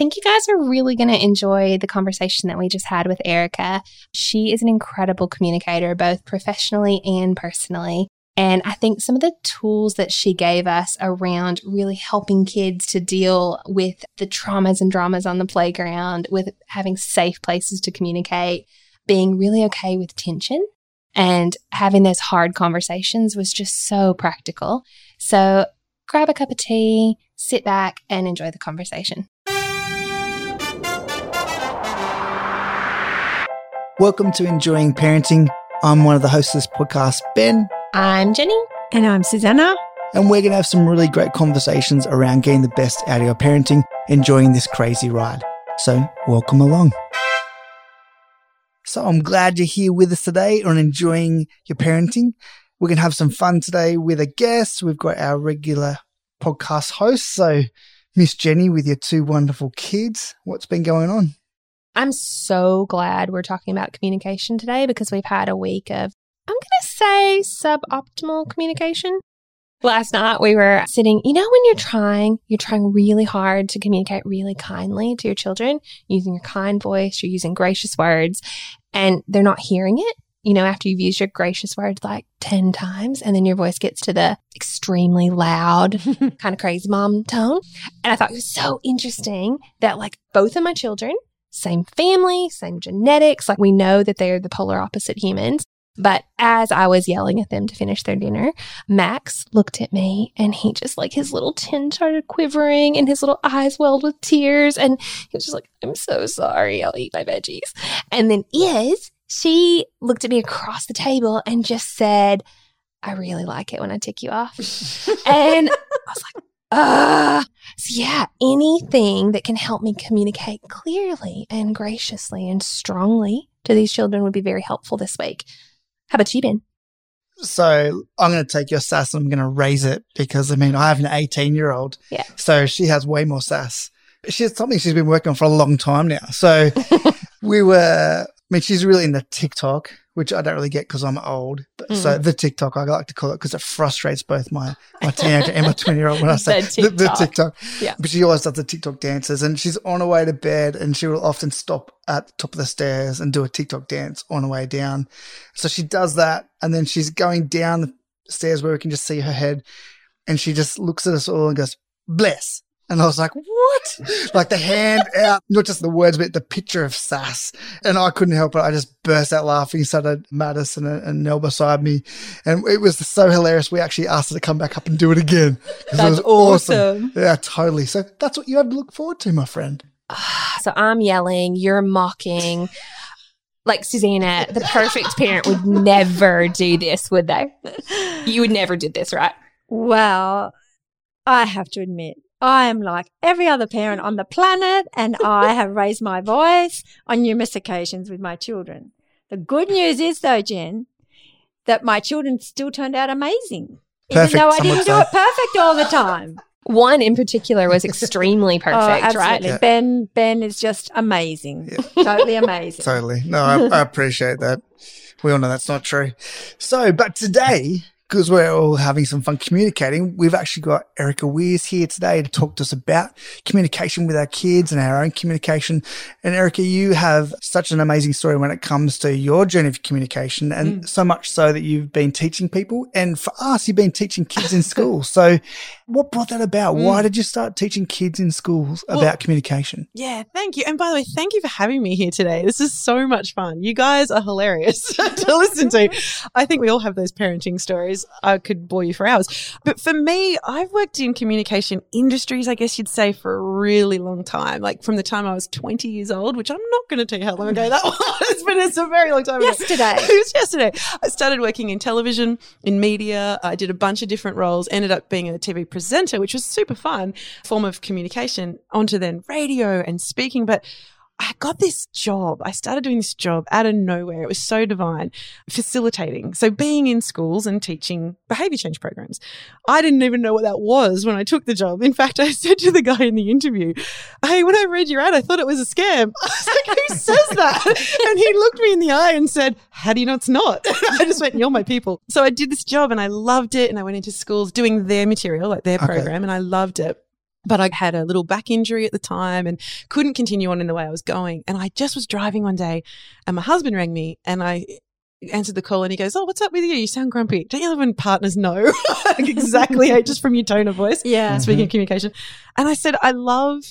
think you guys are really going to enjoy the conversation that we just had with Erica. She is an incredible communicator, both professionally and personally. And I think some of the tools that she gave us around really helping kids to deal with the traumas and dramas on the playground, with having safe places to communicate, being really okay with tension and having those hard conversations was just so practical. So grab a cup of tea, sit back, and enjoy the conversation. Welcome to Enjoying Parenting. I'm one of the hosts of this podcast, Ben. I'm Jenny. And I'm Susanna. And we're going to have some really great conversations around getting the best out of your parenting, enjoying this crazy ride. So, welcome along. So, I'm glad you're here with us today on enjoying your parenting. We're going to have some fun today with a guest. We've got our regular podcast host. So, Miss Jenny with your two wonderful kids. What's been going on? I'm so glad we're talking about communication today because we've had a week of I'm going to say suboptimal communication. Last night we were sitting, you know, when you're trying, you're trying really hard to communicate really kindly to your children, using your kind voice, you're using gracious words, and they're not hearing it. You know, after you've used your gracious words like 10 times, and then your voice gets to the extremely loud, kind of crazy mom tone. And I thought it was so interesting that, like, both of my children, same family, same genetics, like, we know that they're the polar opposite humans. But as I was yelling at them to finish their dinner, Max looked at me and he just like his little chin started quivering and his little eyes welled with tears. And he was just like, I'm so sorry. I'll eat my veggies. And then Iz, she looked at me across the table and just said, I really like it when I tick you off. and I was like, ah. So, yeah, anything that can help me communicate clearly and graciously and strongly to these children would be very helpful this week. How about you, Ben? So I'm going to take your sass and I'm going to raise it because I mean, I have an 18 year old. Yeah. So she has way more sass. She's something she's been working on for a long time now. So we were, I mean, she's really in into TikTok, which I don't really get because I'm old. Mm. So the TikTok, I like to call it because it frustrates both my, my teenager and my 20 year old when I say the TikTok. The, the TikTok. Yeah. But she always does the TikTok dances and she's on her way to bed and she will often stop at the top of the stairs and do a TikTok dance on her way down. So she does that and then she's going down the stairs where we can just see her head and she just looks at us all and goes, bless. And I was like, what? like the hand out, not just the words, but the picture of sass. And I couldn't help it. I just burst out laughing, so did Madison and, and Nell beside me. And it was so hilarious. We actually asked her to come back up and do it again. That's it awesome. awesome. Yeah, totally. So that's what you have to look forward to, my friend. Ah, so I'm yelling, you're mocking. Like Susanna, the perfect parent would never do this, would they? You would never do this, right? Well, I have to admit, I am like every other parent on the planet, and I have raised my voice on numerous occasions with my children. The good news is, though, Jen, that my children still turned out amazing. Perfect, even though I didn't do it perfect all the time. One in particular was extremely perfect, oh, right? Yeah. Ben Ben is just amazing. Yeah. Totally amazing. totally. No, I, I appreciate that. We all know that's not true. So, but today because we're all having some fun communicating, we've actually got Erica Weirs here today to talk to us about communication with our kids and our own communication. And Erica, you have such an amazing story when it comes to your journey of communication, and mm. so much so that you've been teaching people. And for us, you've been teaching kids in school. So, what brought that about? Mm. Why did you start teaching kids in schools well, about communication? Yeah, thank you. And by the way, thank you for having me here today. This is so much fun. You guys are hilarious to listen to. I think we all have those parenting stories. I could bore you for hours. But for me, I've worked in communication industries, I guess you'd say, for a really long time. Like from the time I was 20 years old, which I'm not going to tell you how long ago that was, but it's a very long time yesterday. ago. Yesterday. it was yesterday. I started working in television, in media. I did a bunch of different roles, ended up being a TV presenter, which was super fun form of communication, onto then radio and speaking. But I got this job. I started doing this job out of nowhere. It was so divine, facilitating. So being in schools and teaching behavior change programs. I didn't even know what that was when I took the job. In fact, I said to the guy in the interview, Hey, when I read your ad, I thought it was a scam. I was like, Who says that? And he looked me in the eye and said, How do you know it's not? I just went, You're my people. So I did this job and I loved it. And I went into schools doing their material, like their okay. program, and I loved it. But I had a little back injury at the time and couldn't continue on in the way I was going. And I just was driving one day and my husband rang me and I answered the call and he goes, Oh, what's up with you? You sound grumpy. Don't you love when partners know exactly just from your tone of voice? Yeah. Speaking of mm-hmm. communication. And I said, I love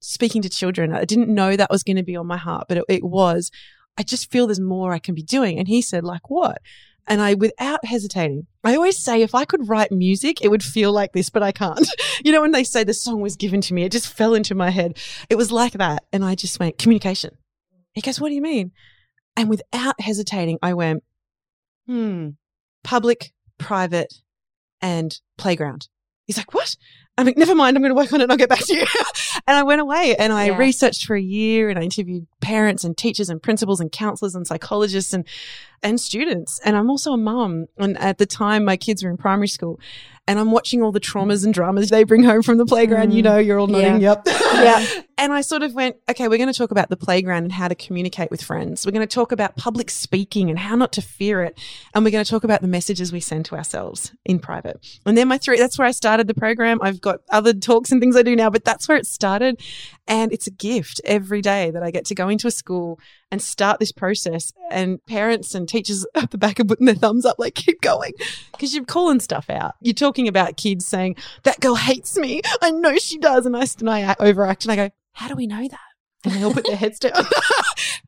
speaking to children. I didn't know that was going to be on my heart, but it, it was. I just feel there's more I can be doing. And he said, like what? And I, without hesitating, I always say if I could write music, it would feel like this, but I can't. you know, when they say the song was given to me, it just fell into my head. It was like that. And I just went, communication. He goes, what do you mean? And without hesitating, I went, hmm, public, private, and playground. He's like, what? I'm like, never mind, I'm going to work on it and I'll get back to you. and I went away and I Yeah. researched for a year and I interviewed parents and teachers and principals and counselors and psychologists and, and students. And I'm also a mum. And at the time, my kids were in primary school and I'm watching all the traumas and dramas they bring home from the playground. You Mm. know, you're all nodding, yep. Yeah. And I sort of went, okay, we're going to talk about the playground and how to communicate with friends. We're going to talk about public speaking and how not to fear it. And we're going to talk about the messages we send to ourselves in private. And then my three, that's where I started the program. I've got other talks and things I do now, but that's where it started. And it's a gift every day that I get to go into a school and start this process. And parents and teachers at the back are putting their thumbs up, like, keep going. Because you're calling stuff out. You're talking about kids saying, that girl hates me. I know she does. And I, and I overact and I go, how do we know that? And they all put their heads down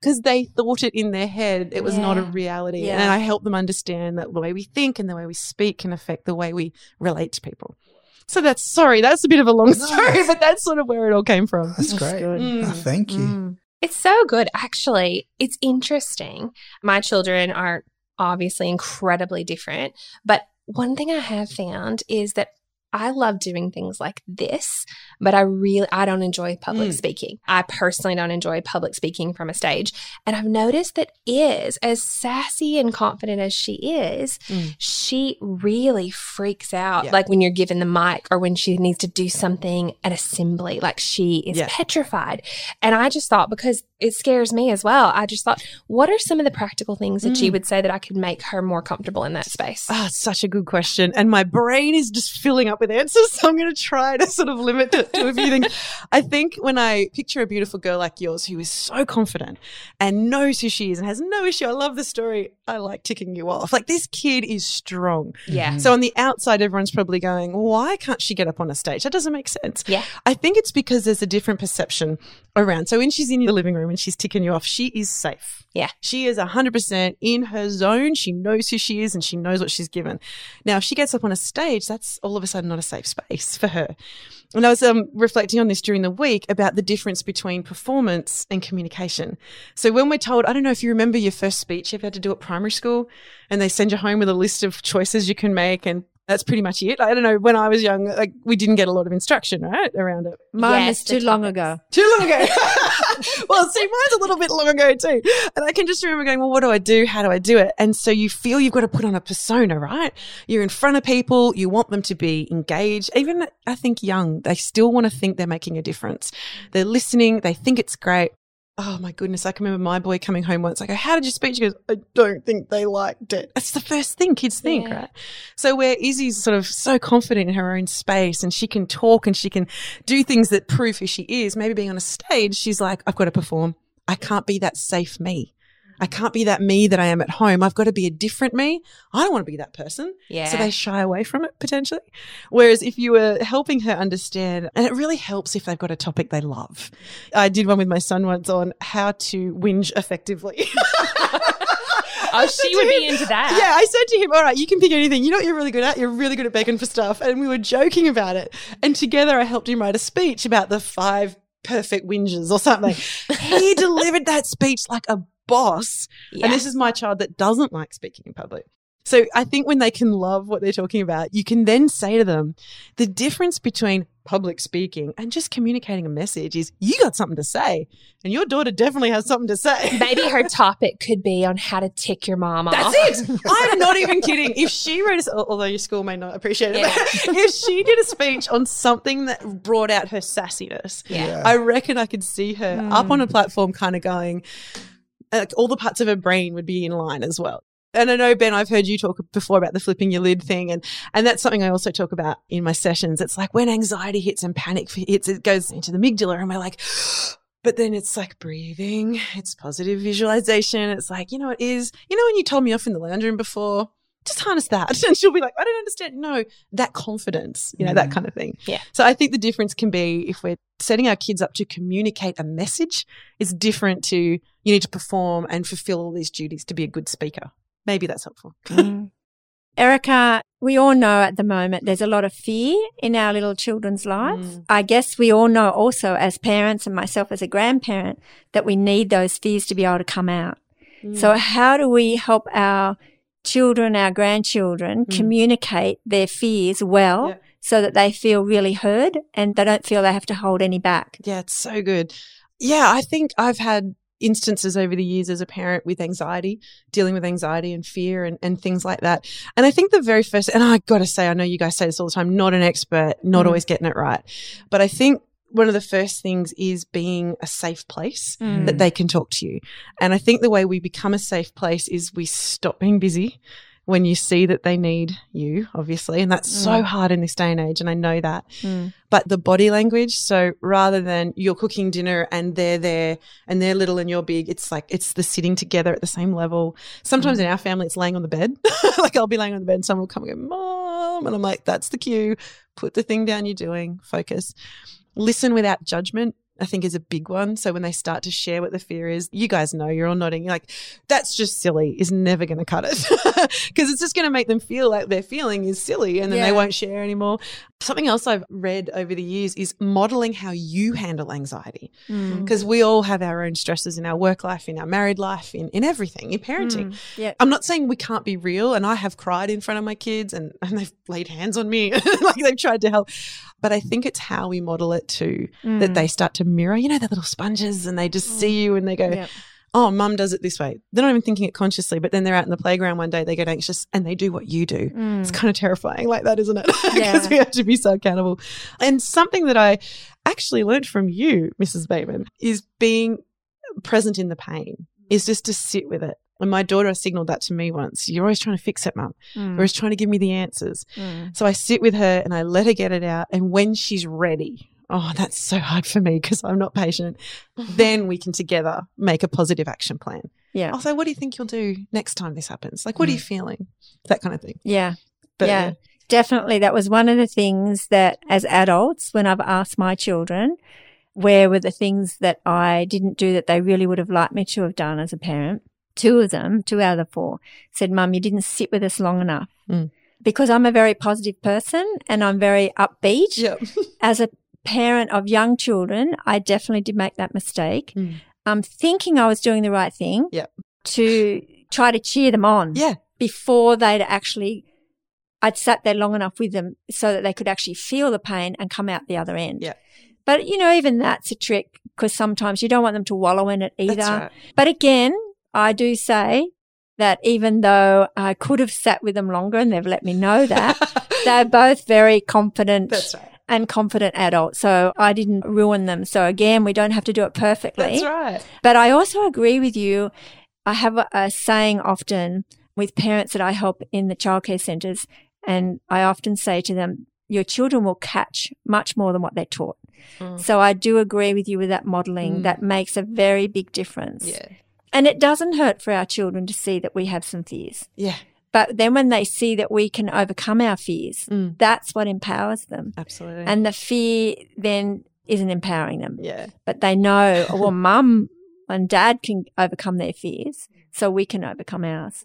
because they thought it in their head. It was not a reality. Yeah. And I help them understand that the way we think and the way we speak can affect the way we relate to people. So that's sorry, that's a bit of a long story, Nice. but that's sort of where it all came from. That's, That's great. Mm. Oh, thank you. Mm. It's so good. Actually, it's interesting. My children are obviously incredibly different, but one thing I have found is that I love doing things like this, but I really I don't enjoy public Mm. speaking. I personally don't enjoy public speaking from a stage. And I've noticed that is as sassy and confident as she is, Mm. she really freaks out Yeah. like when you're given the mic or when she needs to do something at assembly like she is Yeah. petrified. And I just thought because it scares me as well. I just thought what are some of the practical things that you Mm. would say that I could make her more comfortable in that space? Ah, such a good question. And my brain is just filling up with answers. So I'm going to try to sort of limit it to a few things. I think when I picture a beautiful girl like yours who is so confident and knows who she is and has no issue, I love the story. I like ticking you off. Like this kid is strong. yeah. So on the outside, everyone's probably going, why can't she get up on a stage? That doesn't make sense. Yeah. I think it's because there's a different perception around. So when she's in the living room and she's ticking you off, she is safe. Yeah. She is 100% in her zone. She knows who she is and she knows what she's given. Now, if she gets up on a stage, that's all of a sudden not a safe space for her. And I was um, reflecting on this during the week about the difference between performance and communication. So when we're told, I don't know if you remember your first speech, you ever had to do at primary school, and they send you home with a list of choices you can make, and that's pretty much it. I don't know. When I was young, like we didn't get a lot of instruction, right, around it. Mine Yes, is too long topics. ago. Too long ago. well, see, mine's a little bit long ago too. And I can just remember going, well, what do I do? How do I do it? And so you feel you've got to put on a persona, right? You're in front of people. You want them to be engaged. Even I think young, they still want to think they're making a difference. They're listening. They think it's great. Oh my goodness. I can remember my boy coming home once. I go, oh, how did you speak? He goes, I don't think they liked it. That's the first thing kids think, Yeah. right? So where Izzy's sort of so confident in her own space and she can talk and she can do things that prove who she is, maybe being on a stage, she's like, I've got to perform. I can't be that safe me. I can't be that me that I am at home. I've got to be a different me. I don't want to be that person. yeah. So they shy away from it potentially. Whereas if you were helping her understand, and it really helps if they've got a topic they love. I did one with my son once on how to whinge effectively. oh, she would be into that. Yeah, I said to him, "All right, you can pick anything. You know what you're really good at? You're really good at begging for stuff." And we were joking about it. And together, I helped him write a speech about the five perfect whinges or something. he delivered that speech like a boss. Yeah. And this is my child that doesn't like speaking in public. So I think when they can love what they're talking about, you can then say to them, the difference between public speaking and just communicating a message is you got something to say, and your daughter definitely has something to say. Maybe her topic could be on how to tick your mom off. That's it. I'm not even kidding. If she wrote, a, although your school may not appreciate it, Yeah. if she did a speech on something that brought out her sassiness, Yeah. I reckon I could see her up on a mm. platform, kind of going, like all the parts of her brain would be in line as well. And I know Ben, I've heard you talk before about the flipping your lid thing, and and that's something I also talk about in my sessions. It's like when anxiety hits and panic hits, it goes into the amygdala, and we're like. But then it's like breathing, it's positive visualization. It's like, you know, it is, you know, when you told me off in the lounge room before, just harness that. And she'll be like, I don't understand. No, that confidence, you know, that Mm. kind of thing. Yeah. So I think the difference can be if we're setting our kids up to communicate a message, it's different to you need to perform and fulfill all these duties to be a good speaker. Maybe that's helpful. Mm. Erica, we all know at the moment there's a lot of fear in our little children's lives. Mm. I guess we all know also as parents and myself as a grandparent that we need those fears to be able to come out. So how do we help our children, our grandchildren Mm. communicate their fears well Yeah. so that they feel really heard and they don't feel they have to hold any back? Yeah, it's so good. Yeah, I think I've had instances over the years as a parent with anxiety, dealing with anxiety and fear and, and things like that. And I think the very first, and I got to say, I know you guys say this all the time, not an expert, not Mm. always getting it right. But I think one of the first things is being a safe place Mm. that they can talk to you. And I think the way we become a safe place is we stop being busy when you see that they need you, obviously. And that's so Mm. hard in this day and age. And I know that Mm. but the body language. So rather than you're cooking dinner and they're there and they're little and you're big, it's like it's the sitting together at the same level. Sometimes in our family, it's laying on the bed. like I'll be laying on the bed and someone will come and go, Mom. And I'm like, that's the cue. Put the thing down you're doing, focus. Listen without judgment. I think is a big one. So when they start to share what the fear is, you guys know you're all nodding. You're like, that's just silly is never going to cut it because it's just going to make them feel like their feeling is silly and then Yeah. they won't share anymore. Something else I've read over the years is modeling how you handle anxiety Mm. because we all have our own stresses in our work life, in our married life, in, in everything, in parenting. Mm. Yeah. I'm not saying we can't be real, and I have cried in front of my kids, and, and they've laid hands on me, like they've tried to help. But I think it's how we model it too that Mm. they start to mirror. You know, they're little sponges, and they just see you, and they go, Yep. "Oh, mum does it this way." They're not even thinking it consciously, but then they're out in the playground one day, they get anxious, and they do what you do. Mm. It's kind of terrifying, like that, isn't it? Because Yeah. we have to be so accountable. And something that I actually learned from you, Mrs. Bateman, is being present in the pain, is just to sit with it. And my daughter signaled that to me once. You're always trying to fix it, mum. You're Mm. always trying to give me the answers. Mm. So I sit with her and I let her get it out. And when she's ready, oh, that's so hard for me because I'm not patient. then we can together make a positive action plan. Yeah. Say, what do you think you'll do next time this happens? Like, what are you feeling? That kind of thing. Yeah. But yeah, definitely. That was one of the things that as adults, when I've asked my children, where were the things that I didn't do that they really would have liked me to have done as a parent? Two of them, two out of the four, said, Mum, you didn't sit with us long enough. Mm. Because I'm a very positive person and I'm very upbeat. yeah. As a parent of young children, I definitely did make that mistake. Mm. Um, thinking I was doing the right thing Yep. to try to cheer them on Yeah. before they'd actually I'd sat there long enough with them so that they could actually feel the pain and come out the other end. Yeah. But you know, even that's a trick because sometimes you don't want them to wallow in it either. Right. But again, I do say that even though I could have sat with them longer and they've let me know that, they're both very confident That's right. And confident adults. So I didn't ruin them. So again, we don't have to do it perfectly. That's right. But I also agree with you. I have a, a saying often with parents that I help in the childcare centres, and I often say to them, your children will catch much more than what they're taught. Mm. So I do agree with you with that modelling. Mm. That makes a very big difference. Yeah. And it doesn't hurt for our children to see that we have some fears. Yeah. But then when they see that we can overcome our fears, Mm. that's what empowers them. Absolutely. And the fear then isn't empowering them yeah. but they know, well, mum and dad can overcome their fears, so we can overcome ours.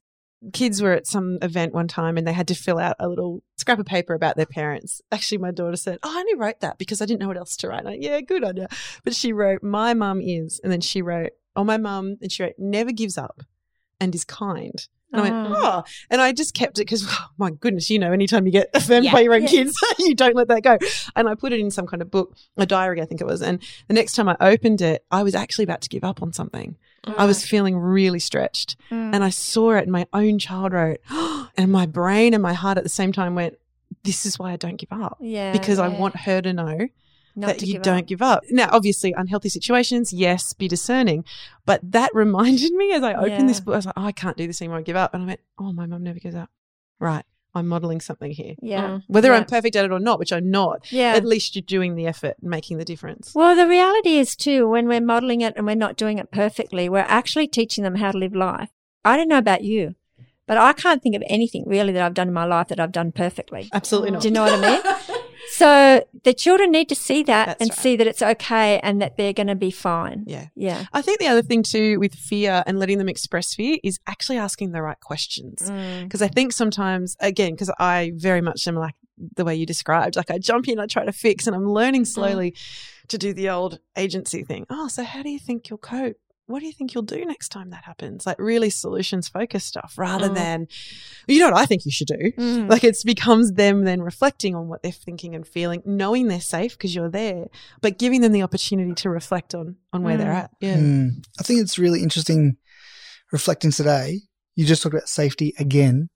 kids were at some event one time and they had to fill out a little scrap of paper about their parents. Actually, my daughter said, Oh, I only wrote that because I didn't know what else to write. Yeah, good on you. But she wrote, My mum is. And then she wrote, Oh, my mum. And she wrote, Never gives up and is kind. And I went, Oh. Oh. And I just kept it because, oh, my goodness, you know, anytime you get affirmed Yeah. by your own Yeah. kids, you don't let that go. And I put it in some kind of book, a diary, I think it was. And the next time I opened it, I was actually about to give up on something. I was feeling really stretched Mm. and I saw it, and my own child wrote, and my brain and my heart at the same time went, "This is why I don't give up yeah, because I want her to know Not that you give don't up. give up. Now, obviously, unhealthy situations, yes, be discerning. But that reminded me as I opened this book, I was like, oh, I can't do this anymore. I give up. And I went, oh, my mum never gives up. Right. I'm modeling something here. Yeah. Whether Yeah. I'm perfect at it or not, which I'm not, Yeah. at least you're doing the effort and making the difference. Well, the reality is too, when we're modeling it and we're not doing it perfectly, we're actually teaching them how to live life. I don't know about you, but I can't think of anything really that I've done in my life that I've done perfectly. Absolutely not. Do you know what I mean? So the children need to see that That's and right. see that it's okay and that they're going to be fine. Yeah. Yeah. I think the other thing too with fear and letting them express fear is actually asking the right questions. Mm. Because I think sometimes, again, because I very much am like the way you described, like I jump in, I try to fix, and I'm learning slowly to do the old agency thing. Oh, so how do you think you'll cope? What do you think you'll do next time that happens? Like really solutions focused stuff rather Mm. than, you know what I think you should do? Mm. Like it becomes them then reflecting on what they're thinking and feeling, knowing they're safe because you're there, but giving them the opportunity to reflect on on where they're Mm. at. Yeah. Hmm. I think it's really interesting reflecting today. You just talked about safety again.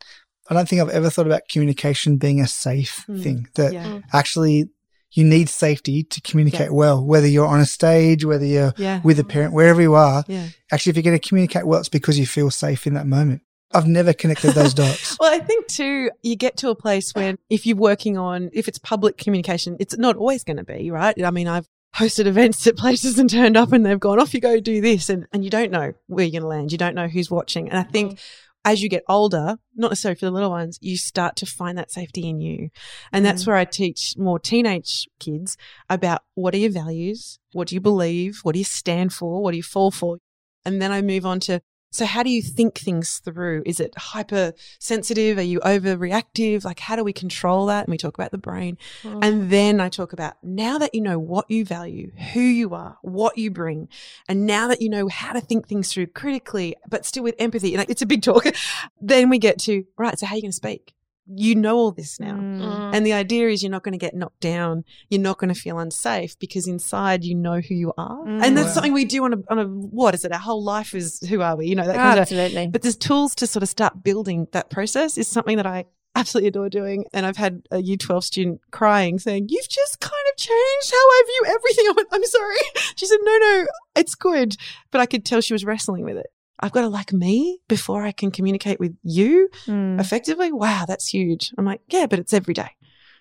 I don't think I've ever thought about communication being a safe Hmm. thing. That Yeah. actually you need safety to communicate Yeah. well, whether you're on a stage, whether you're Yeah. with a parent, wherever you are. Yeah. Actually, if you're going to communicate well, it's because you feel safe in that moment. I've never connected those dots. Well, I think too, you get to a place when if you're working on, if it's public communication, it's not always going to be, right? I mean, I've hosted events at places and turned up and they've gone, off you go, do this. And, and you don't know where you're going to land. You don't know who's watching. And I think mm. As you get older, not necessarily for the little ones, you start to find that safety in you. And that's mm. where I teach more teenage kids about what are your values? What do you believe? What do you stand for? What do you fall for? And then I move on to so how do you think things through? Is it hypersensitive? Are you overreactive? Like how do we control that? And we talk about the brain. Mm. And then I talk about now that you know what you value, who you are, what you bring, and now that you know how to think things through critically, but still with empathy, and it's a big talk, then we get to, right, so how are you going to speak? You know all this now. Mm. And the idea is you're not going to get knocked down. You're not going to feel unsafe because inside you know who you are. And that's Wow. something we do on a, on a, what is it? Our whole life is who are we? You know, that kind of Absolutely. but there's tools to sort of start building that process is something that I absolutely adore doing. And I've had a year 12 student crying saying, You've just kind of changed how I view everything. I went, I'm sorry. She said, No, no, it's good. But I could tell she was wrestling with it. I've got to like me before I can communicate with you Mm. effectively. Wow, that's huge. I'm like, Yeah, but it's every day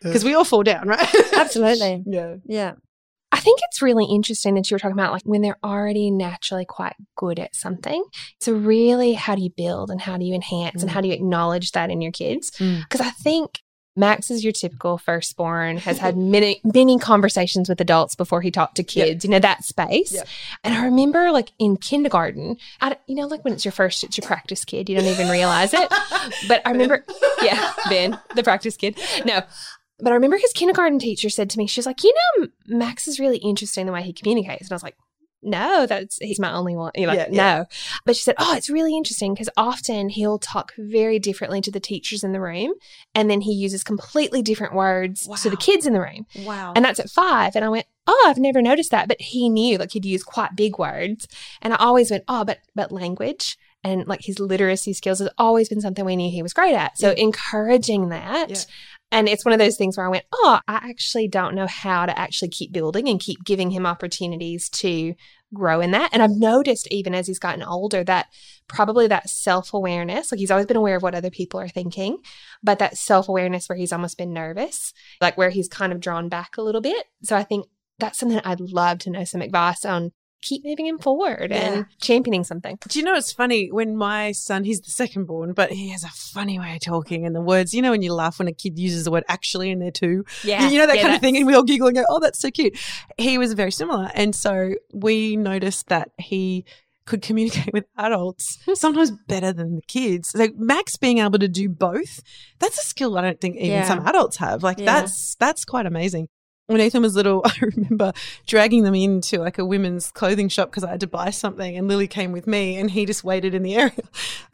because we all fall down, right? Absolutely. yeah. Yeah. I think it's really interesting that you were talking about like when they're already naturally quite good at something. So really, how do you build and how do you enhance and Mm. how do you acknowledge that in your kids? Mm. Because I think Max is your typical firstborn, has had many many conversations with adults before he talked to kids. You know that space. Yeah. And I remember like in kindergarten, I, you know, like when it's your first, it's your practice kid. You don't even realize it. But I remember, yeah, Ben, the practice kid. No, but I remember his kindergarten teacher said to me, she's like, you know, Max is really interesting the way he communicates. And I was like, no, that's he's my only one. You're like, Yeah, yeah. no. But she said, oh, it's really interesting because often he'll talk very differently to the teachers in the room. And then he uses completely different words to the kids in the room. Wow. And that's at five. And I went, oh, I've never noticed that. But he knew, like he'd use quite big words. And I always went, oh, but but language and like his literacy skills has always been something we knew he was great at. So Yeah. encouraging that. And it's one of those things where I went, oh, I actually don't know how to actually keep building and keep giving him opportunities to grow in that. And I've noticed even as he's gotten older that probably that self awareness, like he's always been aware of what other people are thinking, but that self awareness where he's almost been nervous, like where he's kind of drawn back a little bit. So I think that's something I'd love to know some advice on. Keep moving him forward and championing something. Do you know it's funny when my son, he's the second born, but he has a funny way of talking and the words, you know, when you laugh when a kid uses the word actually in there too. Yeah. You know, that Yeah, kind of thing. And we all giggle and go, oh, that's so cute. He was very similar. And so we noticed that he could communicate with adults hmm. sometimes better than the kids. So Max being able to do both, that's a skill I don't think even Yeah. some adults have. Like Yeah. that's that's quite amazing. When Ethan was little, I remember dragging them into like a women's clothing shop because I had to buy something, and Lily came with me, and he just waited in the area.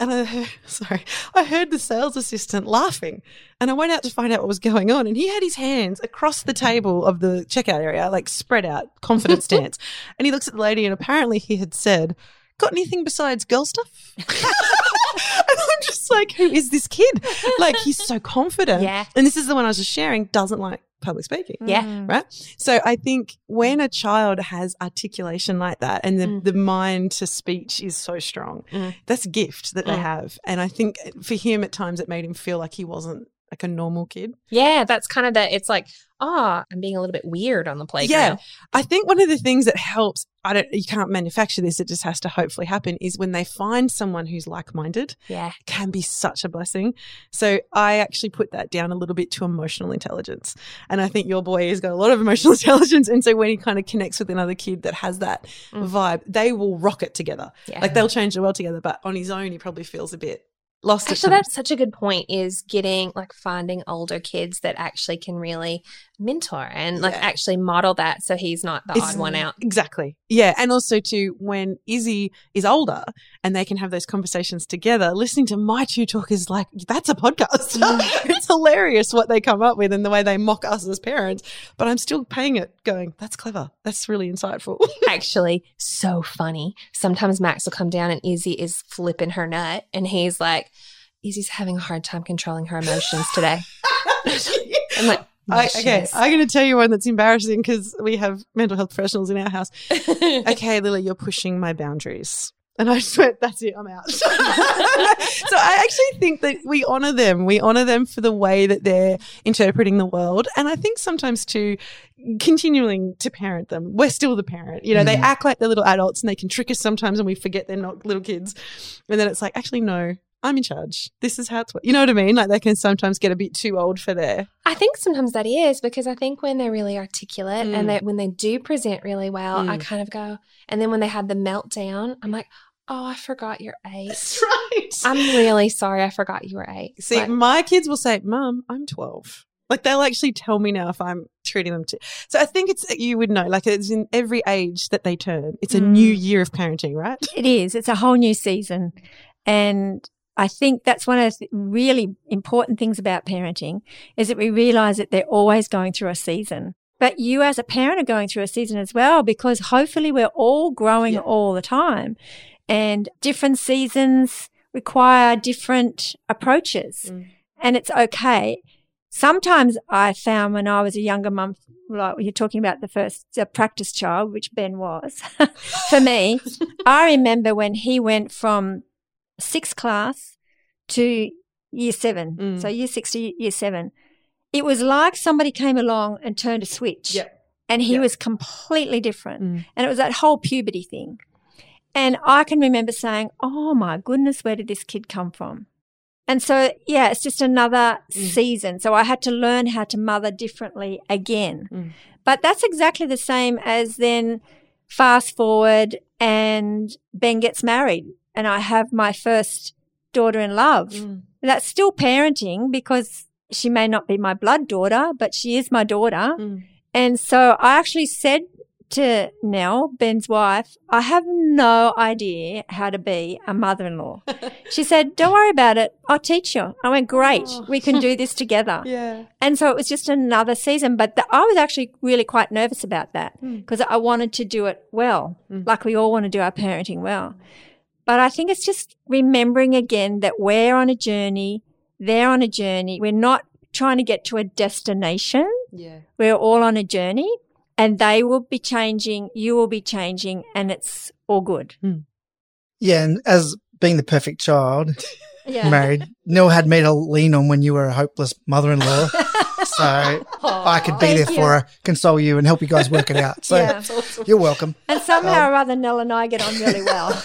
And I heard, sorry, I heard the sales assistant laughing, and I went out to find out what was going on, and he had his hands across the table of the checkout area, like spread out, confident stance, and he looks at the lady, and apparently he had said, "Got anything besides girl stuff?" and I'm just like, who is this kid? Like he's so confident. Yeah. And this is the one I was just sharing, doesn't like public speaking. Yeah. Mm. Right. So I think when a child has articulation like that and the, Mm. the mind to speech is so strong, Mm. that's a gift that they Mm. have. And I think for him at times it made him feel like he wasn't like a normal kid. Yeah, that's kind of the. It's like, oh, I'm being a little bit weird on the playground. Yeah. I think one of the things that helps, I don't, you can't manufacture this, it just has to hopefully happen, is when they find someone who's like minded, Yeah. can be such a blessing. So I actually put that down a little bit to emotional intelligence. And I think your boy has got a lot of emotional intelligence. And so when he kind of connects with another kid that has that Mm. vibe, they will rock it together. Yeah. Like they'll change the world together, but on his own, he probably feels a bit lost. Actually, that's such a good point. Is getting like finding older kids that actually can really mentor and like Yeah. actually model that, so he's not the It's- odd one out. Exactly. Yeah. And also too, when Izzy is older and they can have those conversations together, listening to my two talk is like, that's a podcast. it's hilarious what they come up with and the way they mock us as parents. But I'm still paying it going, that's clever. That's really insightful. actually so funny. Sometimes Max will come down and Izzy is flipping her nut, and he's like, Izzy's having a hard time controlling her emotions today. I'm like, I, "Yeah, okay. I'm going to tell you one that's embarrassing because we have mental health professionals in our house. okay, Lily, you're pushing my boundaries. And I just went, that's it, I'm out. so I actually think that we honor them. We honor them for the way that they're interpreting the world. And I think sometimes too, continuing to parent them, we're still the parent. You know, they Mhm. act like they're little adults and they can trick us sometimes and we forget they're not little kids. And then it's like, actually, no, I'm in charge. This is how it's, you know what I mean? Like they can sometimes get a bit too old for their, I think sometimes that is because I think when they're really articulate Mm. and that when they do present really well, I Mm. kind of go, and then when they have the meltdown, I'm like, oh, I forgot you're eight. that's right. I'm really sorry, I forgot you were eight. See, Like, my kids will say, Mum, I'm 12. Like they'll actually tell me now if I'm treating them to. So I think it's, you would know, like it's in every age that they turn. It's a Mm. new year of parenting, right? It is. It's a whole new season. And I think that's one of the really important things about parenting is that we realize that they're always going through a season. But you as a parent are going through a season as well because hopefully we're all growing Yeah. all the time and different seasons require different approaches Mm. and it's okay. Sometimes I found when I was a younger mum, like you're talking about the first uh, practice child, which Ben was for me, I remember when he went from sixth class to year seven. Mm. So year six to year seven. It was like somebody came along and turned a switch. And he Yeah. was completely different. Mm. And it was that whole puberty thing. And I can remember saying, Oh my goodness, where did this kid come from? And so, yeah, it's just another Mm. season. So I had to learn how to mother differently again. Mm. But that's exactly the same as then fast forward and Ben gets married and I have my first daughter in love. Mm. That's still parenting because she may not be my blood daughter, but she is my daughter. Mm. And so I actually said to Nell, Ben's wife, I have no idea how to be a mother in law. She said, Don't worry about it. I'll teach you. I went, Great. Oh. We can do this together. Yeah. And so it was just another season. But the, I was actually really quite nervous about that Mm. because I wanted to do it well, Mm. like we all want to do our parenting well. But I think it's just remembering again that we're on a journey, they're on a journey. We're not trying to get to a destination. Yeah. We're all on a journey and they will be changing, you will be changing, and it's all good. Hmm. Yeah, and as being the perfect child, Yeah. married, Nell had me to lean on when you were a hopeless mother-in-law. so I could be there you. for her, console you, and help you guys work it out. So Yeah. you're welcome. And somehow Um, or other, Nell and I get on really well.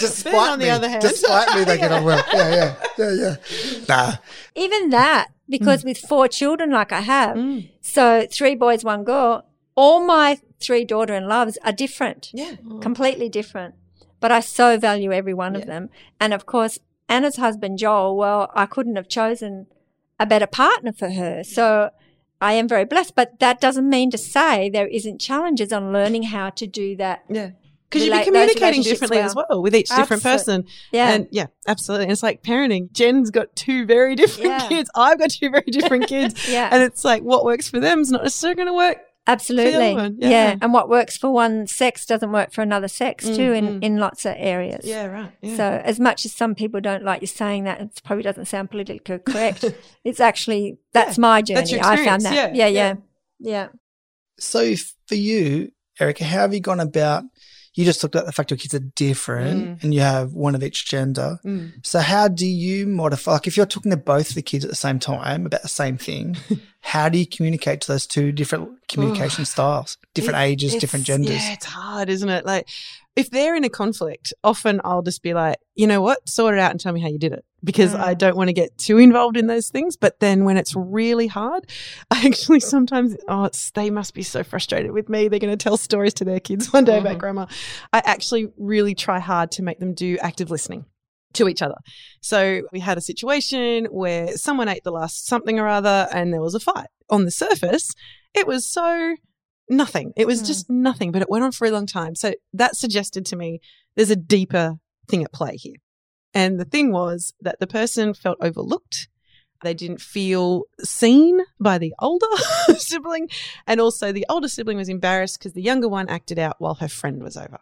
Despite Ben, on the me, other hand. despite me, they get on well. Yeah, yeah, yeah, yeah. Nah, Even that, because with four children like I have, Mm. so three boys, one girl, all my three daughter in loves are different, Yeah. completely different. But I so value every one Yeah. of them. And of course, Anna's husband, Joel, well, I couldn't have chosen a better partner for her. So I am very blessed. But that doesn't mean to say there isn't challenges on learning how to do that. Yeah. Because you'd be communicating differently as well. well with each different Absolute- person. Yeah. And yeah, absolutely. And it's like parenting. Jen's got two very different Yeah. kids. I've got two very different kids. yeah. And it's like what works for them is not necessarily going to work Absolutely. one, yeah. yeah. And what works for one sex doesn't work for another sex too in, Mm, in lots of areas. Yeah, right. Yeah. So as much as some people don't like you saying that, it probably doesn't sound politically correct. it's actually that's my journey. That's your I found that. Yeah, Yeah, yeah, yeah. So for you, Erica, how have you gone about? You just talked at the fact your kids are different and you have one of each gender. Mm. So how do you modify? Like if you're talking to both the kids at the same time about the same thing, how do you communicate to those two different communication styles, different It- ages, different genders? Yeah, it's hard, isn't it? Like, if they're in a conflict, often I'll just be like, you know what, sort it out and tell me how you did it because I Mm. don't want to get too involved in those things. But then when it's really hard, I actually sometimes, oh, it's, they must be so frustrated with me. They're going to tell stories to their kids one day about Mhm. grandma. I actually really try hard to make them do active listening to each other. So we had a situation where someone ate the last something or other and there was a fight. On the surface, it was so nothing. It was Mm. just nothing, but it went on for a long time. So that suggested to me there's a deeper thing at play here. And the thing was that the person felt overlooked. They didn't feel seen by the older sibling. And also, the older sibling was embarrassed because the younger one acted out while her friend was over.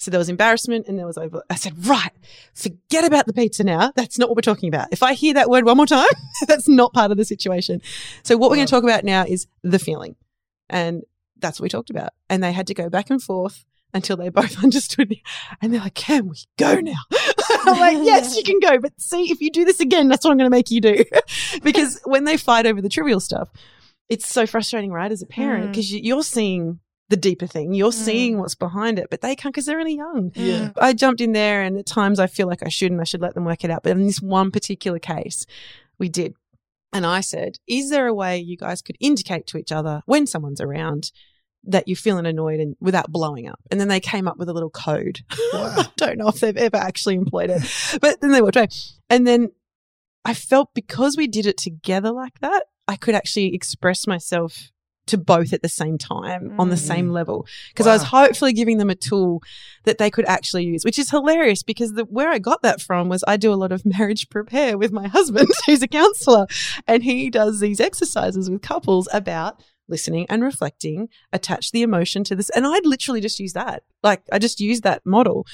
So there was embarrassment and there was over. I said, right, forget about the pizza now. That's not what we're talking about. If I hear that word one more time, that's not part of the situation. So what we're going to talk about now is the feeling. And that's what we talked about. And they had to go back and forth until they both understood. Me. And they're like, can we go now? I'm like, yes, you can go. But see, if you do this again, that's what I'm going to make you do. because when they fight over the trivial stuff, it's so frustrating, right? As a parent, Mm. because you, you're seeing the deeper thing. You're Mm. seeing what's behind it, but they can't because they're really young. Yeah. I jumped in there and at times I feel like I should and I should let them work it out. But in this one particular case, we did. And I said, Is there a way you guys could indicate to each other when someone's around that you're feeling annoyed and without blowing up? And then they came up with a little code. Wow. I don't know if they've ever actually employed it, but then they walked away. And then I felt because we did it together like that, I could actually express myself to both at the same time on the Mm. same level because I was hopefully giving them a tool that they could actually use, which is hilarious because the, where I got that from was I do a lot of marriage prepare with my husband, who's a counselor, and he does these exercises with couples about listening and reflecting, attach the emotion to this. And I'd literally just use that. Like I just used that model.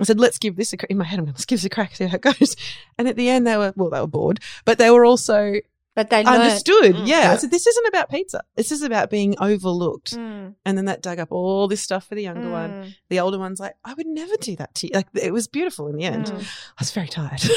I said, let's give this a crack. In my head, I'm going, let's give this a crack, see how it goes. And at the end, they were, well, they were bored, but they were also But they learned. understood. Mm. Yeah. Yeah. I said, this isn't about pizza. This is about being overlooked. Mm, And then that dug up all this stuff for the younger one. mm, The older one's like, I would never do that to you. Like it was beautiful in the end. mm. I was very tired.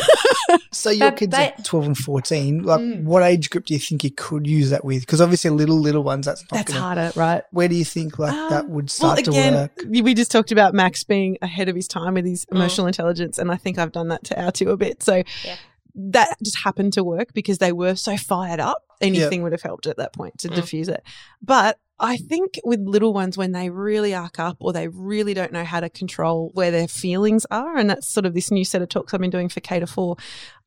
So your But kids they- are 12 and 14. Like Mm. what age group do you think you could use that with? Because obviously little, little ones, that's not That's gonna, harder, right? Where do you think like that Um, would start well, again, to work? we just talked about Max being ahead of his time with his Mm. emotional intelligence, and I think I've done that to our two a bit. So Yeah. That just happened to work because they were so fired up. Anything would have helped at that point to Mm. diffuse it. But I think with little ones, when they really arc up or they really don't know how to control where their feelings are, and that's sort of this new set of talks I've been doing for K to four,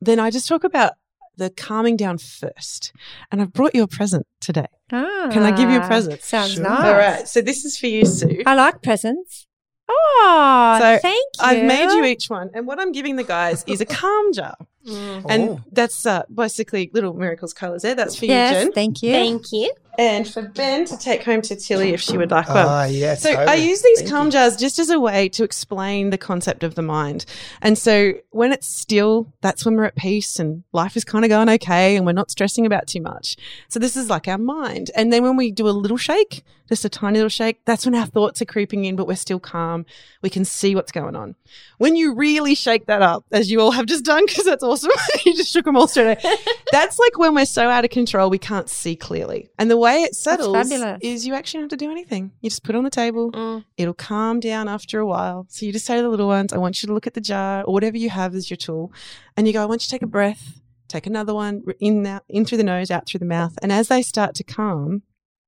then I just talk about the calming down first. And I've brought you a present today. Can I give you a Ah, present? Sounds Sure. nice. All right. So this is for you, Sue. I like presents. Oh, So, thank you. I've made you each one, and what I'm giving the guys is a calm jar, and Oh. that's uh, basically little miracles colors there. That's for Yes, you, Jen, thank you. Thank you. And for Ben to take home to Tilly if she would like one. Ah, yeah. So I totally. use these calm you. jars just as a way to explain the concept of the mind. And so when it's still, that's when we're at peace and life is kind of going okay and we're not stressing about too much. So this is like our mind. And then when we do a little shake, just a tiny little shake, that's when our thoughts are creeping in, but we're still calm. We can see what's going on. When you really shake that up, as you all have just done, because that's awesome, you just shook them all straight away. that's like when we're so out of control, we can't see clearly. And the way it settles is you actually don't have to do anything. You just put it on the table. Mm. It'll calm down after a while. So you just say to the little ones, I want you to look at the jar or whatever you have as your tool. And you go, I want you to take a breath, take another one in, out, in through the nose, out through the mouth. And as they start to calm,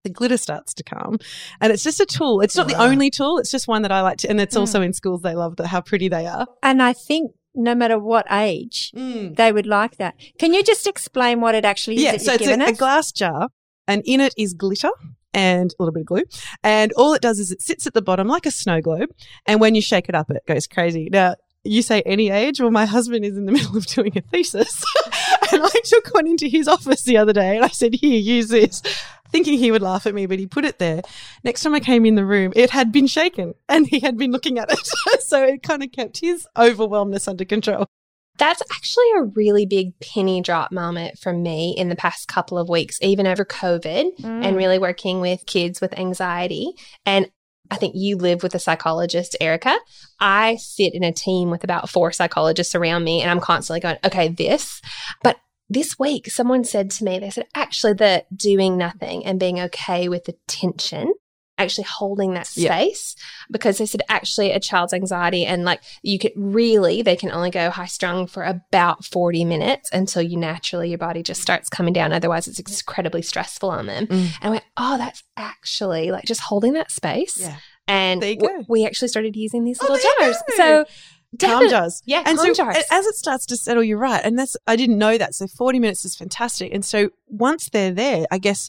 the glitter starts to come. And it's just a tool. It's not the only tool. It's just one that I like to, and it's Mm. also in schools. They love the, how pretty they are. And I think no matter what age, they would like that. Can you just explain what it actually is Yeah, so it's a, given a glass jar, and in it is glitter and a little bit of glue. And all it does is it sits at the bottom like a snow globe. And when you shake it up, it goes crazy. Now, you say any age? Well, my husband is in the middle of doing a thesis. and I took one into his office the other day and I said, Here, use this. thinking he would laugh at me, but he put it there. Next time I came in the room, it had been shaken and he had been looking at it. so it kind of kept his overwhelmness under control. That's actually a really big penny drop moment for me in the past couple of weeks, even over COVID Mm. and really working with kids with anxiety. And I think you live with a psychologist, Erica. I sit in a team with about four psychologists around me, and I'm constantly going, okay, this. But this week, someone said to me, they said, actually, the doing nothing and being okay with the tension, actually holding that Yeah. space, because they said, actually, a child's anxiety and like you could really, they can only go high strung for about 40 minutes until you naturally, your body just starts coming down. Otherwise, it's incredibly stressful on them. Mm. And I went, oh, that's actually like just holding that space. Yeah. And w- we actually started using these Oh, little jars. So Calm jars. Yeah, and so jars. as it starts to settle, you're right. And that's I didn't know that. So 40 minutes is fantastic. And so once they're there, I guess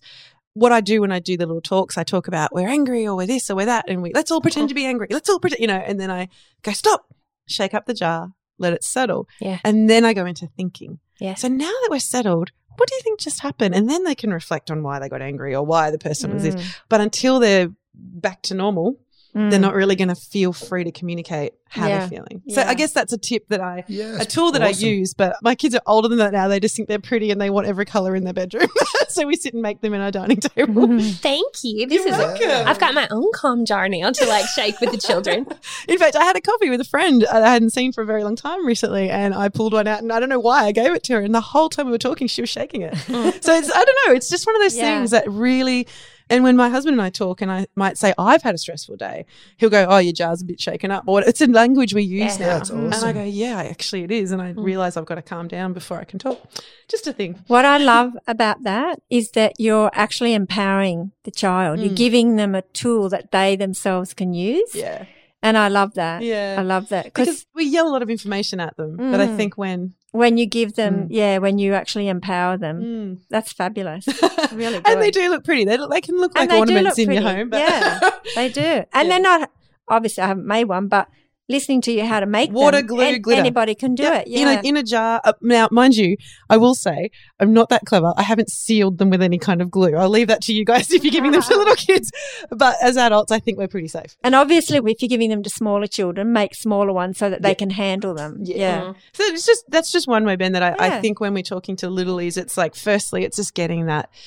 what I do when I do the little talks, I talk about we're angry or we're this or we're that, and we let's all pretend to be angry. Let's all pretend, you know, and then I go, stop, shake up the jar, let it settle. Yeah. And then I go into thinking. Yeah. So now that we're settled, what do you think just happened? And then they can reflect on why they got angry or why the person was this. Mm. But until they're back to normal, they're Mm. not really going to feel free to communicate how Yeah. they're feeling. So Yeah. I guess that's a tip that I, Yeah, a tool that awesome. I use. But my kids are older than that now. They just think they're pretty and they want every color in their bedroom. so we sit and make them in our dining table. Mm-hmm. Thank you. This You're is welcome. I've got my own calm jar now to like shake with the children. In fact, I had a coffee with a friend uh, I hadn't seen for a very long time recently, and I pulled one out, and I don't know why I gave it to her. And the whole time we were talking, she was shaking it. Mm. so it's I don't know. It's just one of those Yeah. things that really. And when my husband and I talk, and I might say I've had a stressful day, he'll go, "Oh, your jar's a bit shaken up." Or it's a language we use Yeah. now. Yeah, it's And I go, "Yeah, actually, it is." And I realize I've got to calm down before I can talk. Just a thing. What I love about that is that you're actually empowering the child. You're Mm. giving them a tool that they themselves can use. Yeah, And I love that. yeah. I love that because because we yell a lot of information at them, but I Mm. think when when you give them, Mm. yeah, when you actually empower them, Mm. that's fabulous. Really and they do look pretty. They look, they can look And like ornaments look in your home. But Yeah. They do. And Yeah. they're not, obviously, I haven't made one, but listening to you how to make Water, them, glue, an- glitter. Anybody can do Yep, it. Yeah. in a in a jar. Uh, now, mind you, I will say I'm not that clever. I haven't sealed them with any kind of glue. I'll leave that to you guys if you're giving them to little kids. But as adults, I think we're pretty safe. and obviously, if you're giving them to smaller children, make smaller ones so that they Yeah. can handle them. Yeah. Yeah. So it's just that's just one way, Ben. That I, I think when we're talking to littlies, it's like firstly, it's just getting that.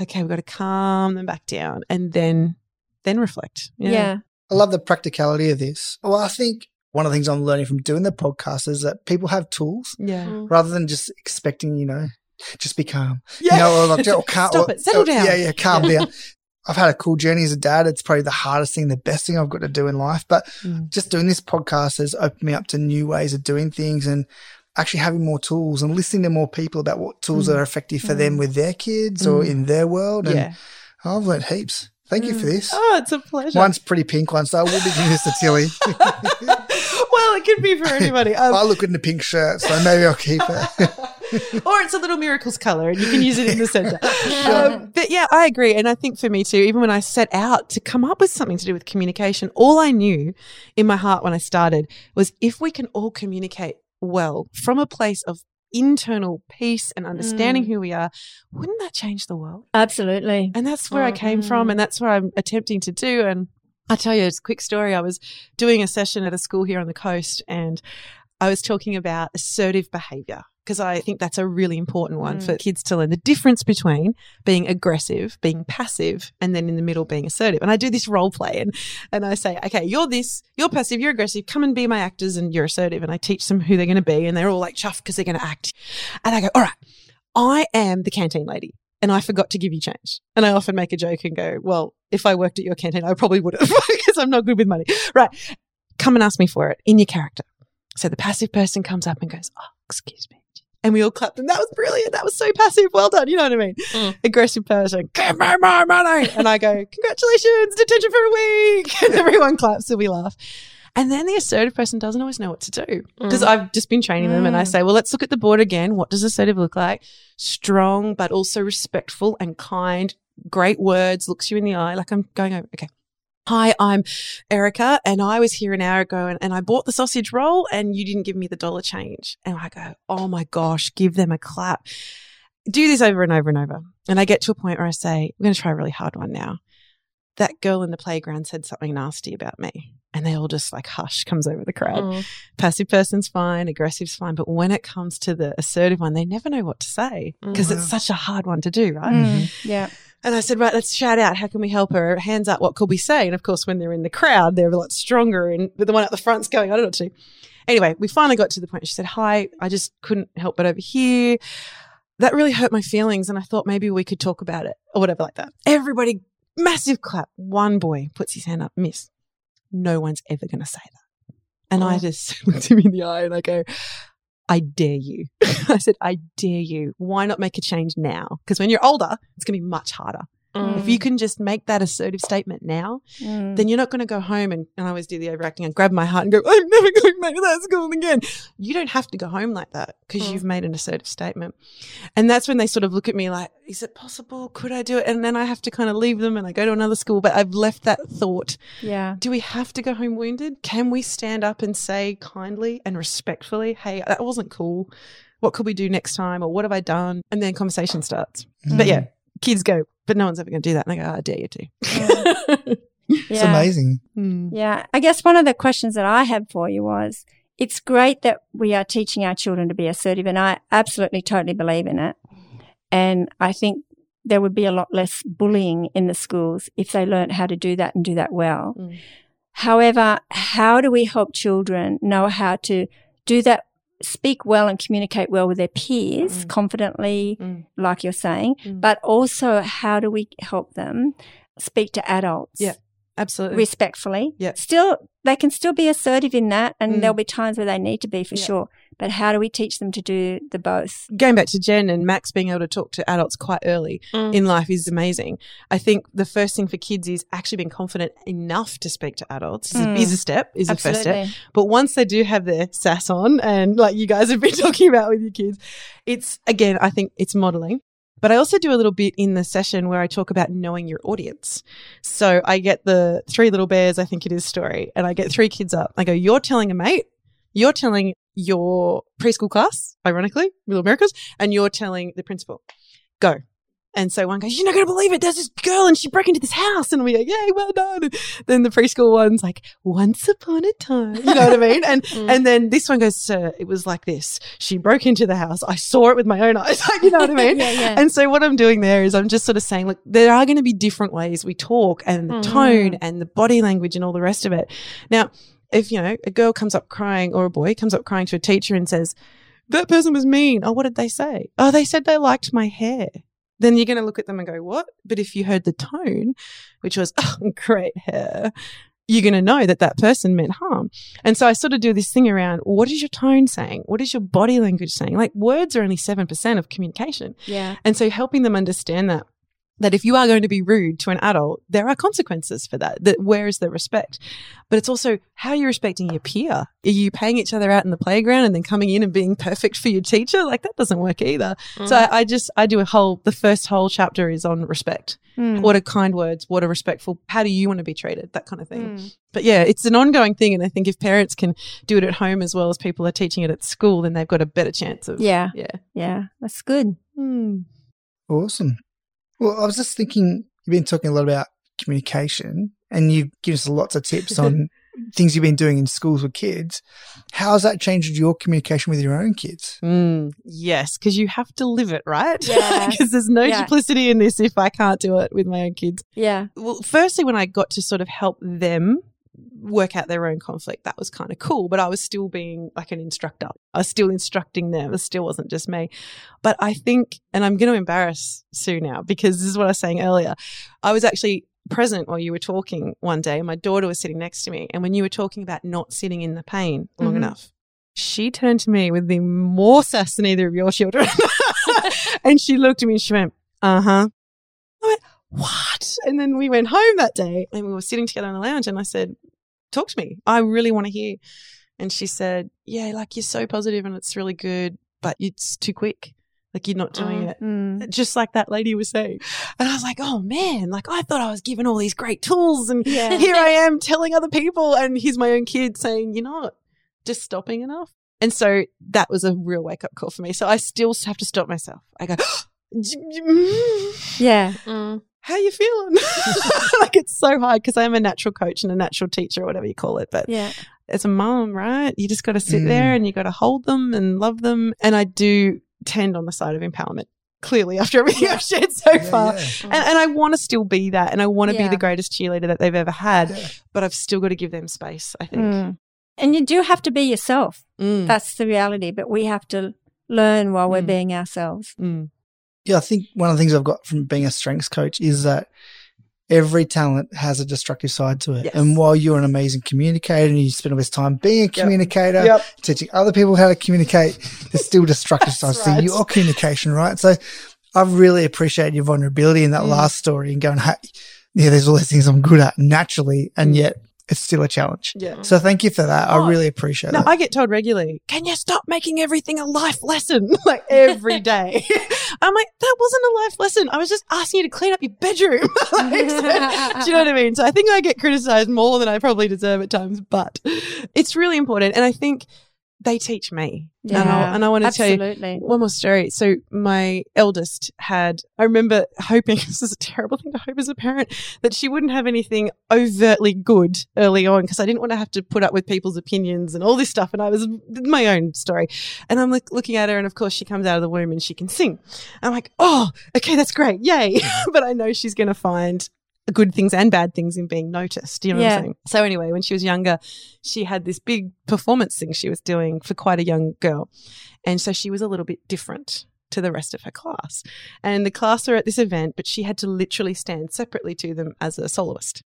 Okay, we've got to calm them back down, and then then reflect. Yeah. I love the practicality of this. Well, I think one of the things I'm learning from doing the podcast is that people have tools yeah, Mm. rather than just expecting, you know, just be calm. yeah. You know, or like, oh, calm, Stop or- it. Settle oh, down. Yeah, yeah, calm down. I've had a cool journey as a dad. It's probably the hardest thing, the best thing I've got to do in life. But Mm. just doing this podcast has opened me up to new ways of doing things and actually having more tools and listening to more people about what tools Mm. are effective for them with their kids or Mm. in their world. And yeah. I've learned heaps. Thank you for this. Oh, it's a pleasure. One's pretty pink one, so I will be giving this to Tilly. well, it could be for anybody. Um, I look good in a pink shirt, so maybe I'll keep it. or it's a little miracles color and you can use it in the center. Um, but yeah, I agree. And I think for me too, even when I set out to come up with something to do with communication, all I knew in my heart when I started was if we can all communicate well from a place of internal peace and understanding mm. who we are, wouldn't that change the world? Absolutely. And that's where I oh, came from, mm. and that's what I'm attempting to do. And I'll tell you a quick story. I was doing a session at a school here on the coast, and I was talking about assertive behavior because I think that's a really important one for mm. kids to learn the difference between being aggressive, being passive, and then in the middle being assertive. And I do this role play and, and I say, okay, you're this, you're passive, you're aggressive, come and be my actors and you're assertive. And I teach them who they're going to be and they're all like chuffed because they're going to act. And I go, all right, I am the canteen lady and I forgot to give you change. And I often make a joke and go, well, if I worked at your canteen, I probably would have because I'm not good with money. Right. Come and ask me for it in your character. So the passive person comes up and goes, oh, excuse me. And we all clapped and that was brilliant. That was so passive. Well done. You know what I mean? Mm. Aggressive person, give me my money. And I go, congratulations, detention for a week. And everyone claps and we laugh. And then the assertive person doesn't always know what to do because Mm. I've just been training them and I Mm. say, well, let's look at the board again. What does assertive look like? Strong, but also respectful and kind. Great words, looks you in the eye. Like I'm going over, okay. Hi, I'm Erica, and I was here an hour ago and, and I bought the sausage roll and you didn't give me the dollar change. And I go, oh my gosh, give them a clap. do this over and over and over. And I get to a point where I say, we're going to try a really hard one now. That girl in the playground said something nasty about me. And they all just like hush comes over the crowd. Mm. Passive person's fine, aggressive's fine. But when it comes to the assertive one, they never know what to say because Wow. it's such a hard one to do, right? Mm, yeah. And I said, right, let's shout out. How can we help her? Hands up. What could we say? And of course, when they're in the crowd, they're a lot stronger. And the one at the front's going, I don't know what to. Anyway, we finally got to the point. She said, hi, I just couldn't help but overhear. That really hurt my feelings. And I thought maybe we could talk about it or whatever like that. Everybody, massive clap. One boy puts his hand up, miss. No one's ever going to say that. And I Oh. just looked him in the eye and I go, I dare you. I said, I dare you. Why not make a change now? Because when you're older, it's going to be much harder. Mm. If you can just make that assertive statement now, Mm. then you're not going to go home and, and I always do the overacting and grab my heart and go, I'm never going back to that school again. You don't have to go home like that because Mm. you've made an assertive statement. And that's when they sort of look at me like, is it possible? Could I do it? And then I have to kind of leave them and I go to another school. But I've left that thought. yeah. Do we have to go home wounded? Can we stand up and say kindly and respectfully, hey, that wasn't cool. What could we do next time? Or what have I done? And then conversation starts. But yeah, kids go, but no one's ever going to do that. And I go, "Oh, I dare you to. It's Yeah. amazing. Hmm. Yeah. I guess one of the questions that I had for you was it's great that we are teaching our children to be assertive, and I absolutely totally believe in it. And I think there would be a lot less bullying in the schools if they learned how to do that and do that well. Mm. However, how do we help children know how to do that, speak well and communicate well with their peers Mm. confidently, Mm. like you're saying, Mm. but also how do we help them speak to adults? Yeah. Absolutely. respectfully. Yeah. Still, they can still be assertive in that, and Mm. there'll be times where they need to be for Yeah. sure. But how do we teach them to do the both? Going back to Jen and Max being able to talk to adults quite early Mm. in life is amazing. I think the first thing for kids is actually being confident enough to speak to adults is, a, Mm. is a step, is the first step. But once they do have their sass on, and like you guys have been talking about with your kids, it's again, I think it's modeling. But I also do a little bit in the session where I talk about knowing your audience. So I get the three little bears, I think it is story, and I get three kids up. I go, You're telling a mate, you're telling your preschool class, ironically, Little Miracles, and you're telling the principal. Go. And so one goes, You're not going to believe it. There's this girl and she broke into this house. And we go, Yay, well done. And then the preschool one's like, Once upon a time. You know what I mean? And Mm. and then this one goes, Sir, it was like this. She broke into the house. I saw it with my own eyes. Like, you know what I mean? yeah, yeah. And so what I'm doing there is I'm just sort of saying, look, there are going to be different ways we talk and the Mhm. tone and the body language and all the rest of it. Now, if, you know, a girl comes up crying or a boy comes up crying to a teacher and says, that person was mean. Oh, what did they say? Oh, they said they liked my hair. Then you're going to look at them and go, what? But if you heard the tone, which was, oh, great hair, you're going to know that that person meant harm. And so I sort of do this thing around what is your tone saying? What is your body language saying? Like words are only 7% of communication. yeah. And so helping them understand that that if you are going to be rude to an adult, there are consequences for that. That where is the respect? But it's also how you're you respecting your peer? Are you paying each other out in the playground and then coming in and being perfect for your teacher? Like that doesn't work either. Mm. So I, I just I do a whole the first whole chapter is on respect. Mm. What are kind words? What are respectful? How do you want to be treated? That kind of thing. Mm. But yeah, it's an ongoing thing, and I think if parents can do it at home as well as people are teaching it at school, then they've got a better chance of Yeah. yeah. Yeah. That's good. Hmm. Awesome. Well, I was just thinking, you've been talking a lot about communication and you've given us lots of tips on things you've been doing in schools with kids. How has that changed your communication with your own kids? Mm, yes, because you have to live it, right? Yeah. Because there's no Yeah. duplicity in this if I can't do it with my own kids. Yeah. Well, firstly, when I got to sort of help them work out their own conflict, that was kind of cool. But I was still being like an instructor. I was still instructing them. It still wasn't just me. But I think, and I'm going to embarrass Sue now because this is what I was saying earlier. I was actually present while you were talking one day. And my daughter was sitting next to me. And when you were talking about not sitting in the pain long Mhm. enough, she turned to me with the more sass than either of your children. and she looked at me and she went, uh huh. I went, what? And then we went home that day and we were sitting together in the lounge and I said, talk to me. I really want to hear. And she said, yeah, like you're so positive and it's really good, but it's too quick. Like you're not doing Mm. it Mm. just like that lady was saying. And I was like, oh man, like I thought I was given all these great tools and Yeah. here I am telling other people and here's my own kid saying, you're not just stopping enough. And so that was a real wake up call for me. So I still have to stop myself. I go, Yeah. Mm. How you feeling? like it's so hard because I'm a natural coach and a natural teacher or whatever you call it. But Yeah. as a mum, right, you just got to sit Mm. there and you got to hold them and love them. And I do tend on the side of empowerment. Clearly, after everything I've shared so Yeah, far, yeah. and, and I want to still be that, and I want to be the greatest cheerleader that they've ever had. Yeah. But I've still got to give them space. I think. Mm. And you do have to be yourself. Mm. That's the reality. But we have to learn while we're Mm. being ourselves. Yeah, I think one of the things I've got from being a strengths coach is that every talent has a destructive side to it. Yes. And while you're an amazing communicator and you spend all this time being a communicator, Yep. teaching other people how to communicate, there's still destructive sides right. to your communication, right? So I've really appreciated your vulnerability in that Mm. last story and going, hey, yeah, there's all these things I'm good at naturally, and Mm. yet it's still a challenge. Yeah. So thank you for that. Oh, I really appreciate No, that. I get told regularly, can you stop making everything a life lesson? like every day. I'm like, that wasn't a life lesson. I was just asking you to clean up your bedroom. Like, do you know what I mean? So I think I get criticized more than I probably deserve at times, but it's really important. And I think they teach me. And I, and I want to tell you one more story. So my eldest had, I remember hoping, this is a terrible thing to hope as a parent, that she wouldn't have anything overtly good early on because I didn't want to have to put up with people's opinions and all this stuff. And I was my own story. And I'm like looking at her and of course she comes out of the womb and she can sing. I'm like, oh, okay, that's great. Yay. but I know she's going to find good things and bad things in being noticed. You know what I'm saying? So anyway, when she was younger, she had this big performance thing she was doing for quite a young girl. And so she was a little bit different to the rest of her class. And the class were at this event, but she had to literally stand separately to them as a soloist.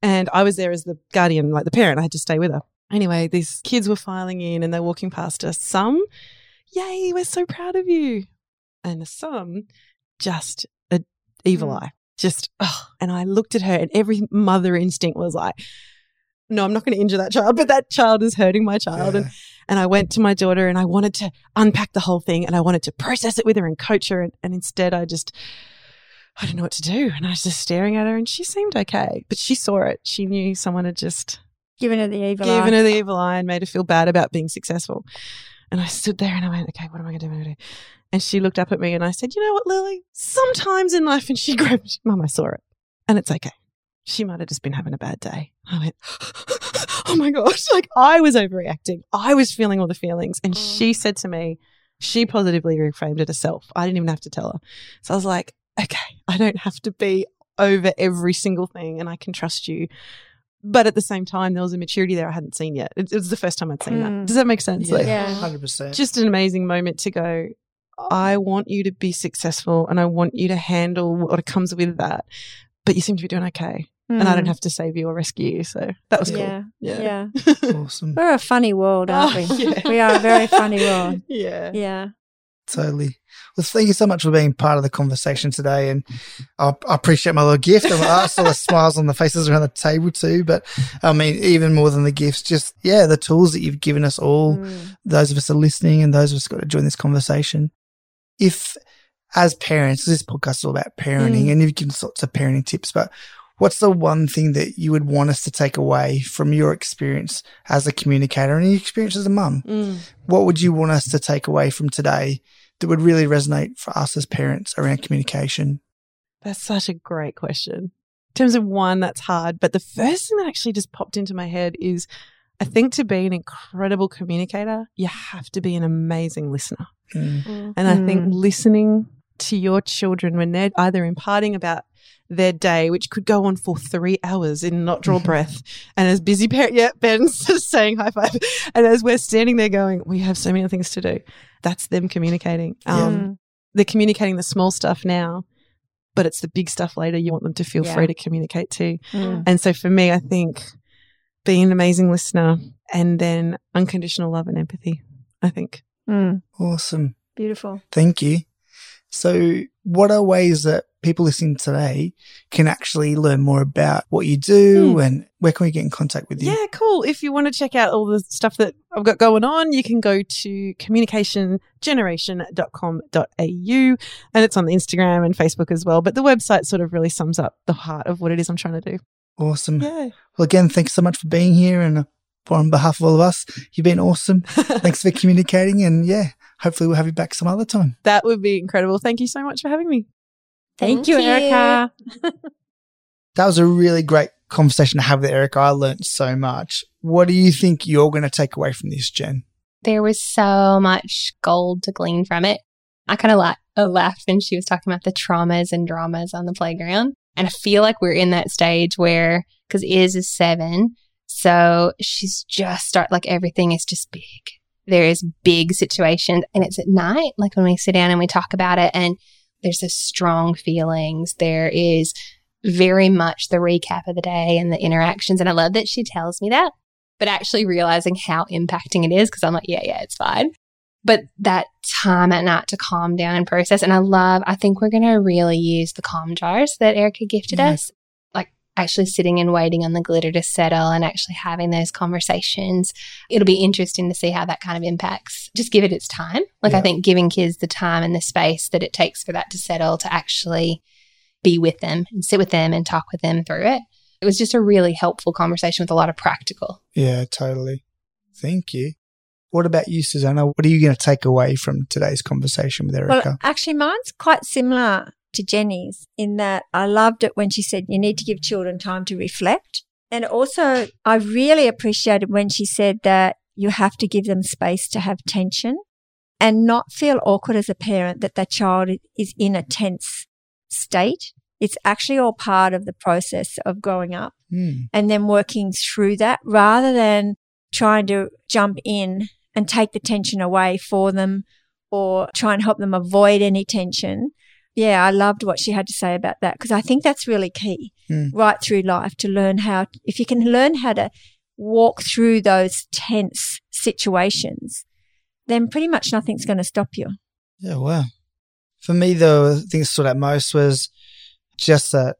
And I was there as the guardian, like the parent. I had to stay with her. Anyway, these kids were filing in and they're walking past us. Some, yay, we're so proud of you. And some, just a evil Mm. eye. Just, oh. and I looked at her and every mother instinct was like, no, I'm not going to injure that child, but that child is hurting my child. And Yeah. and I went to my daughter and I wanted to unpack the whole thing and I wanted to process it with her and coach her. And, and instead, I just, I didn't know what to do. And I was just staring at her and she seemed okay, but she saw it. She knew someone had just given her the evil given eye. her the evil eye and made her feel bad about being successful. And I stood there and I went, okay, what am I going to do? What am I gonna do? And she looked up at me and I said, you know what, Lily? Sometimes in life, and she grabbed, Mum, I saw it and it's okay. She might have just been having a bad day. I went, oh my gosh. Like I was overreacting. I was feeling all the feelings. And Mm. she said to me, she positively reframed it herself. I didn't even have to tell her. So I was like, okay, I don't have to be over every single thing and I can trust you. But at the same time, there was a maturity there I hadn't seen yet. It, it was the first time I'd seen Mm. that. Does that make sense? Yeah, Like, Yeah. 100%. just an amazing moment to go, I want you to be successful and I want you to handle what comes with that. But you seem to be doing okay. And I don't Mm. have to save you or rescue you. So that was cool. Yeah. Yeah. Yeah. awesome. We're a funny world, aren't Oh, we? yeah. We are a very funny world. Yeah. Yeah. Totally. Well, thank you so much for being part of the conversation today. And I, I appreciate my little gift. And I saw the smiles on the faces around the table too. But I mean, even more than the gifts, just, yeah, the tools that you've given us all, Mm. those of us are listening and those of us got to join this conversation. If, as parents, this podcast is all about parenting Mm. and you've given sorts of parenting tips, but what's the one thing that you would want us to take away from your experience as a communicator and your experience as a mum? Mm. what would you want us to take away from today that would really resonate for us as parents around communication? That's such a great question. In terms of one, that's hard. But the first thing that actually just popped into my head is I think to be an incredible communicator, you have to be an amazing listener. Mm. And I think Mm. listening to your children when they're either imparting about their day, which could go on for three hours and not draw breath. And as busy parent, yeah, Ben's just saying high five. And as we're standing there going, we have so many things to do. That's them communicating. Um, Mm. They're communicating the small stuff now, but it's the big stuff later you want them to feel Yeah. free to communicate to. Mm. And so for me, I think being an amazing listener and then unconditional love and empathy, I think. Mm. Awesome. Beautiful. Thank you. So, what are ways that people listening today can actually learn more about what you do Hmm. and where can we get in contact with you? Yeah, cool. If you want to check out all the stuff that I've got going on, you can go to communicationgeneration.com.au and it's on the Instagram and Facebook as well. But the website sort of really sums up the heart of what it is I'm trying to do. Awesome. Yeah. Well, again, thanks so much for being here. And on behalf of all of us, you've been awesome. thanks for communicating. And yeah, hopefully we'll have you back some other time. That would be incredible. Thank you so much for having me. Thank, Thank you, you. Erica. That was a really great conversation to have with Erica. I learned so much. What do you think you're going to take away from this, Jen? There was so much gold to glean from it. I kind of la- uh, laughed when she was talking about the traumas and dramas on the playground. And I feel like we're in that stage where, because Iz is seven, so she's just start like everything is just big. There is big situations, and it's at night, like when we sit down and we talk about it, and there's this strong feelings. There is very much the recap of the day and the interactions, and I love that she tells me that. But actually realizing how impacting it is, because I'm like, yeah, yeah, it's fine but that time at night to calm down and process. And I love, I think we're going to really use the calm jars that Erica gifted us. Like actually sitting and waiting on the glitter to settle and actually having those conversations. It'll be interesting to see how that kind of impacts. Just give it its time. Like Yeah. I think giving kids the time and the space that it takes for that to settle to actually be with them and sit with them and talk with them through it. It was just a really helpful conversation with a lot of practical. Yeah, totally. Thank you. What about you, Susanna? What are you going to take away from today's conversation with Erica? Well, actually, mine's quite similar to Jenny's in that I loved it when she said you need to give children time to reflect. And also, I really appreciated when she said that you have to give them space to have tension and not feel awkward as a parent that that child is in a tense state. It's actually all part of the process of growing up Hmm. and then working through that rather than trying to jump in and take the tension away for them or try and help them avoid any tension. Yeah, I loved what she had to say about that because I think that's really key Hmm. right through life to learn how, if you can learn how to walk through those tense situations, then pretty much nothing's going to stop you. Yeah, wow. For me, the thing that stood out most was just that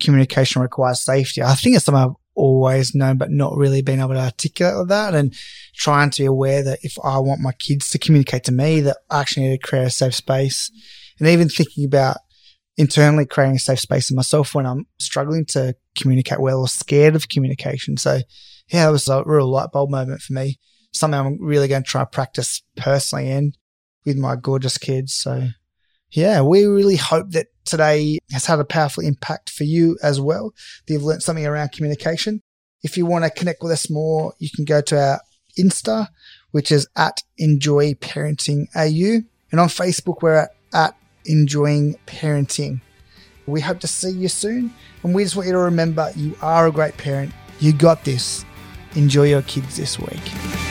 communication requires safety. I think it's something I've always known, but not really been able to articulate that and trying to be aware that if I want my kids to communicate to me, that I actually need to create a safe space. And even thinking about internally creating a safe space in myself when I'm struggling to communicate well or scared of communication. So yeah, it was a real light bulb moment for me. Something I'm really going to try to practice personally and with my gorgeous kids. So yeah, we really hope that today has had a powerful impact for you as well. That you've learned something around communication. If you want to connect with us more, you can go to our Insta, which is at Enjoy Parenting AU. And on Facebook, we're at, at Enjoying Parenting. We hope to see you soon. And we just want you to remember you are a great parent. You got this. Enjoy your kids this week.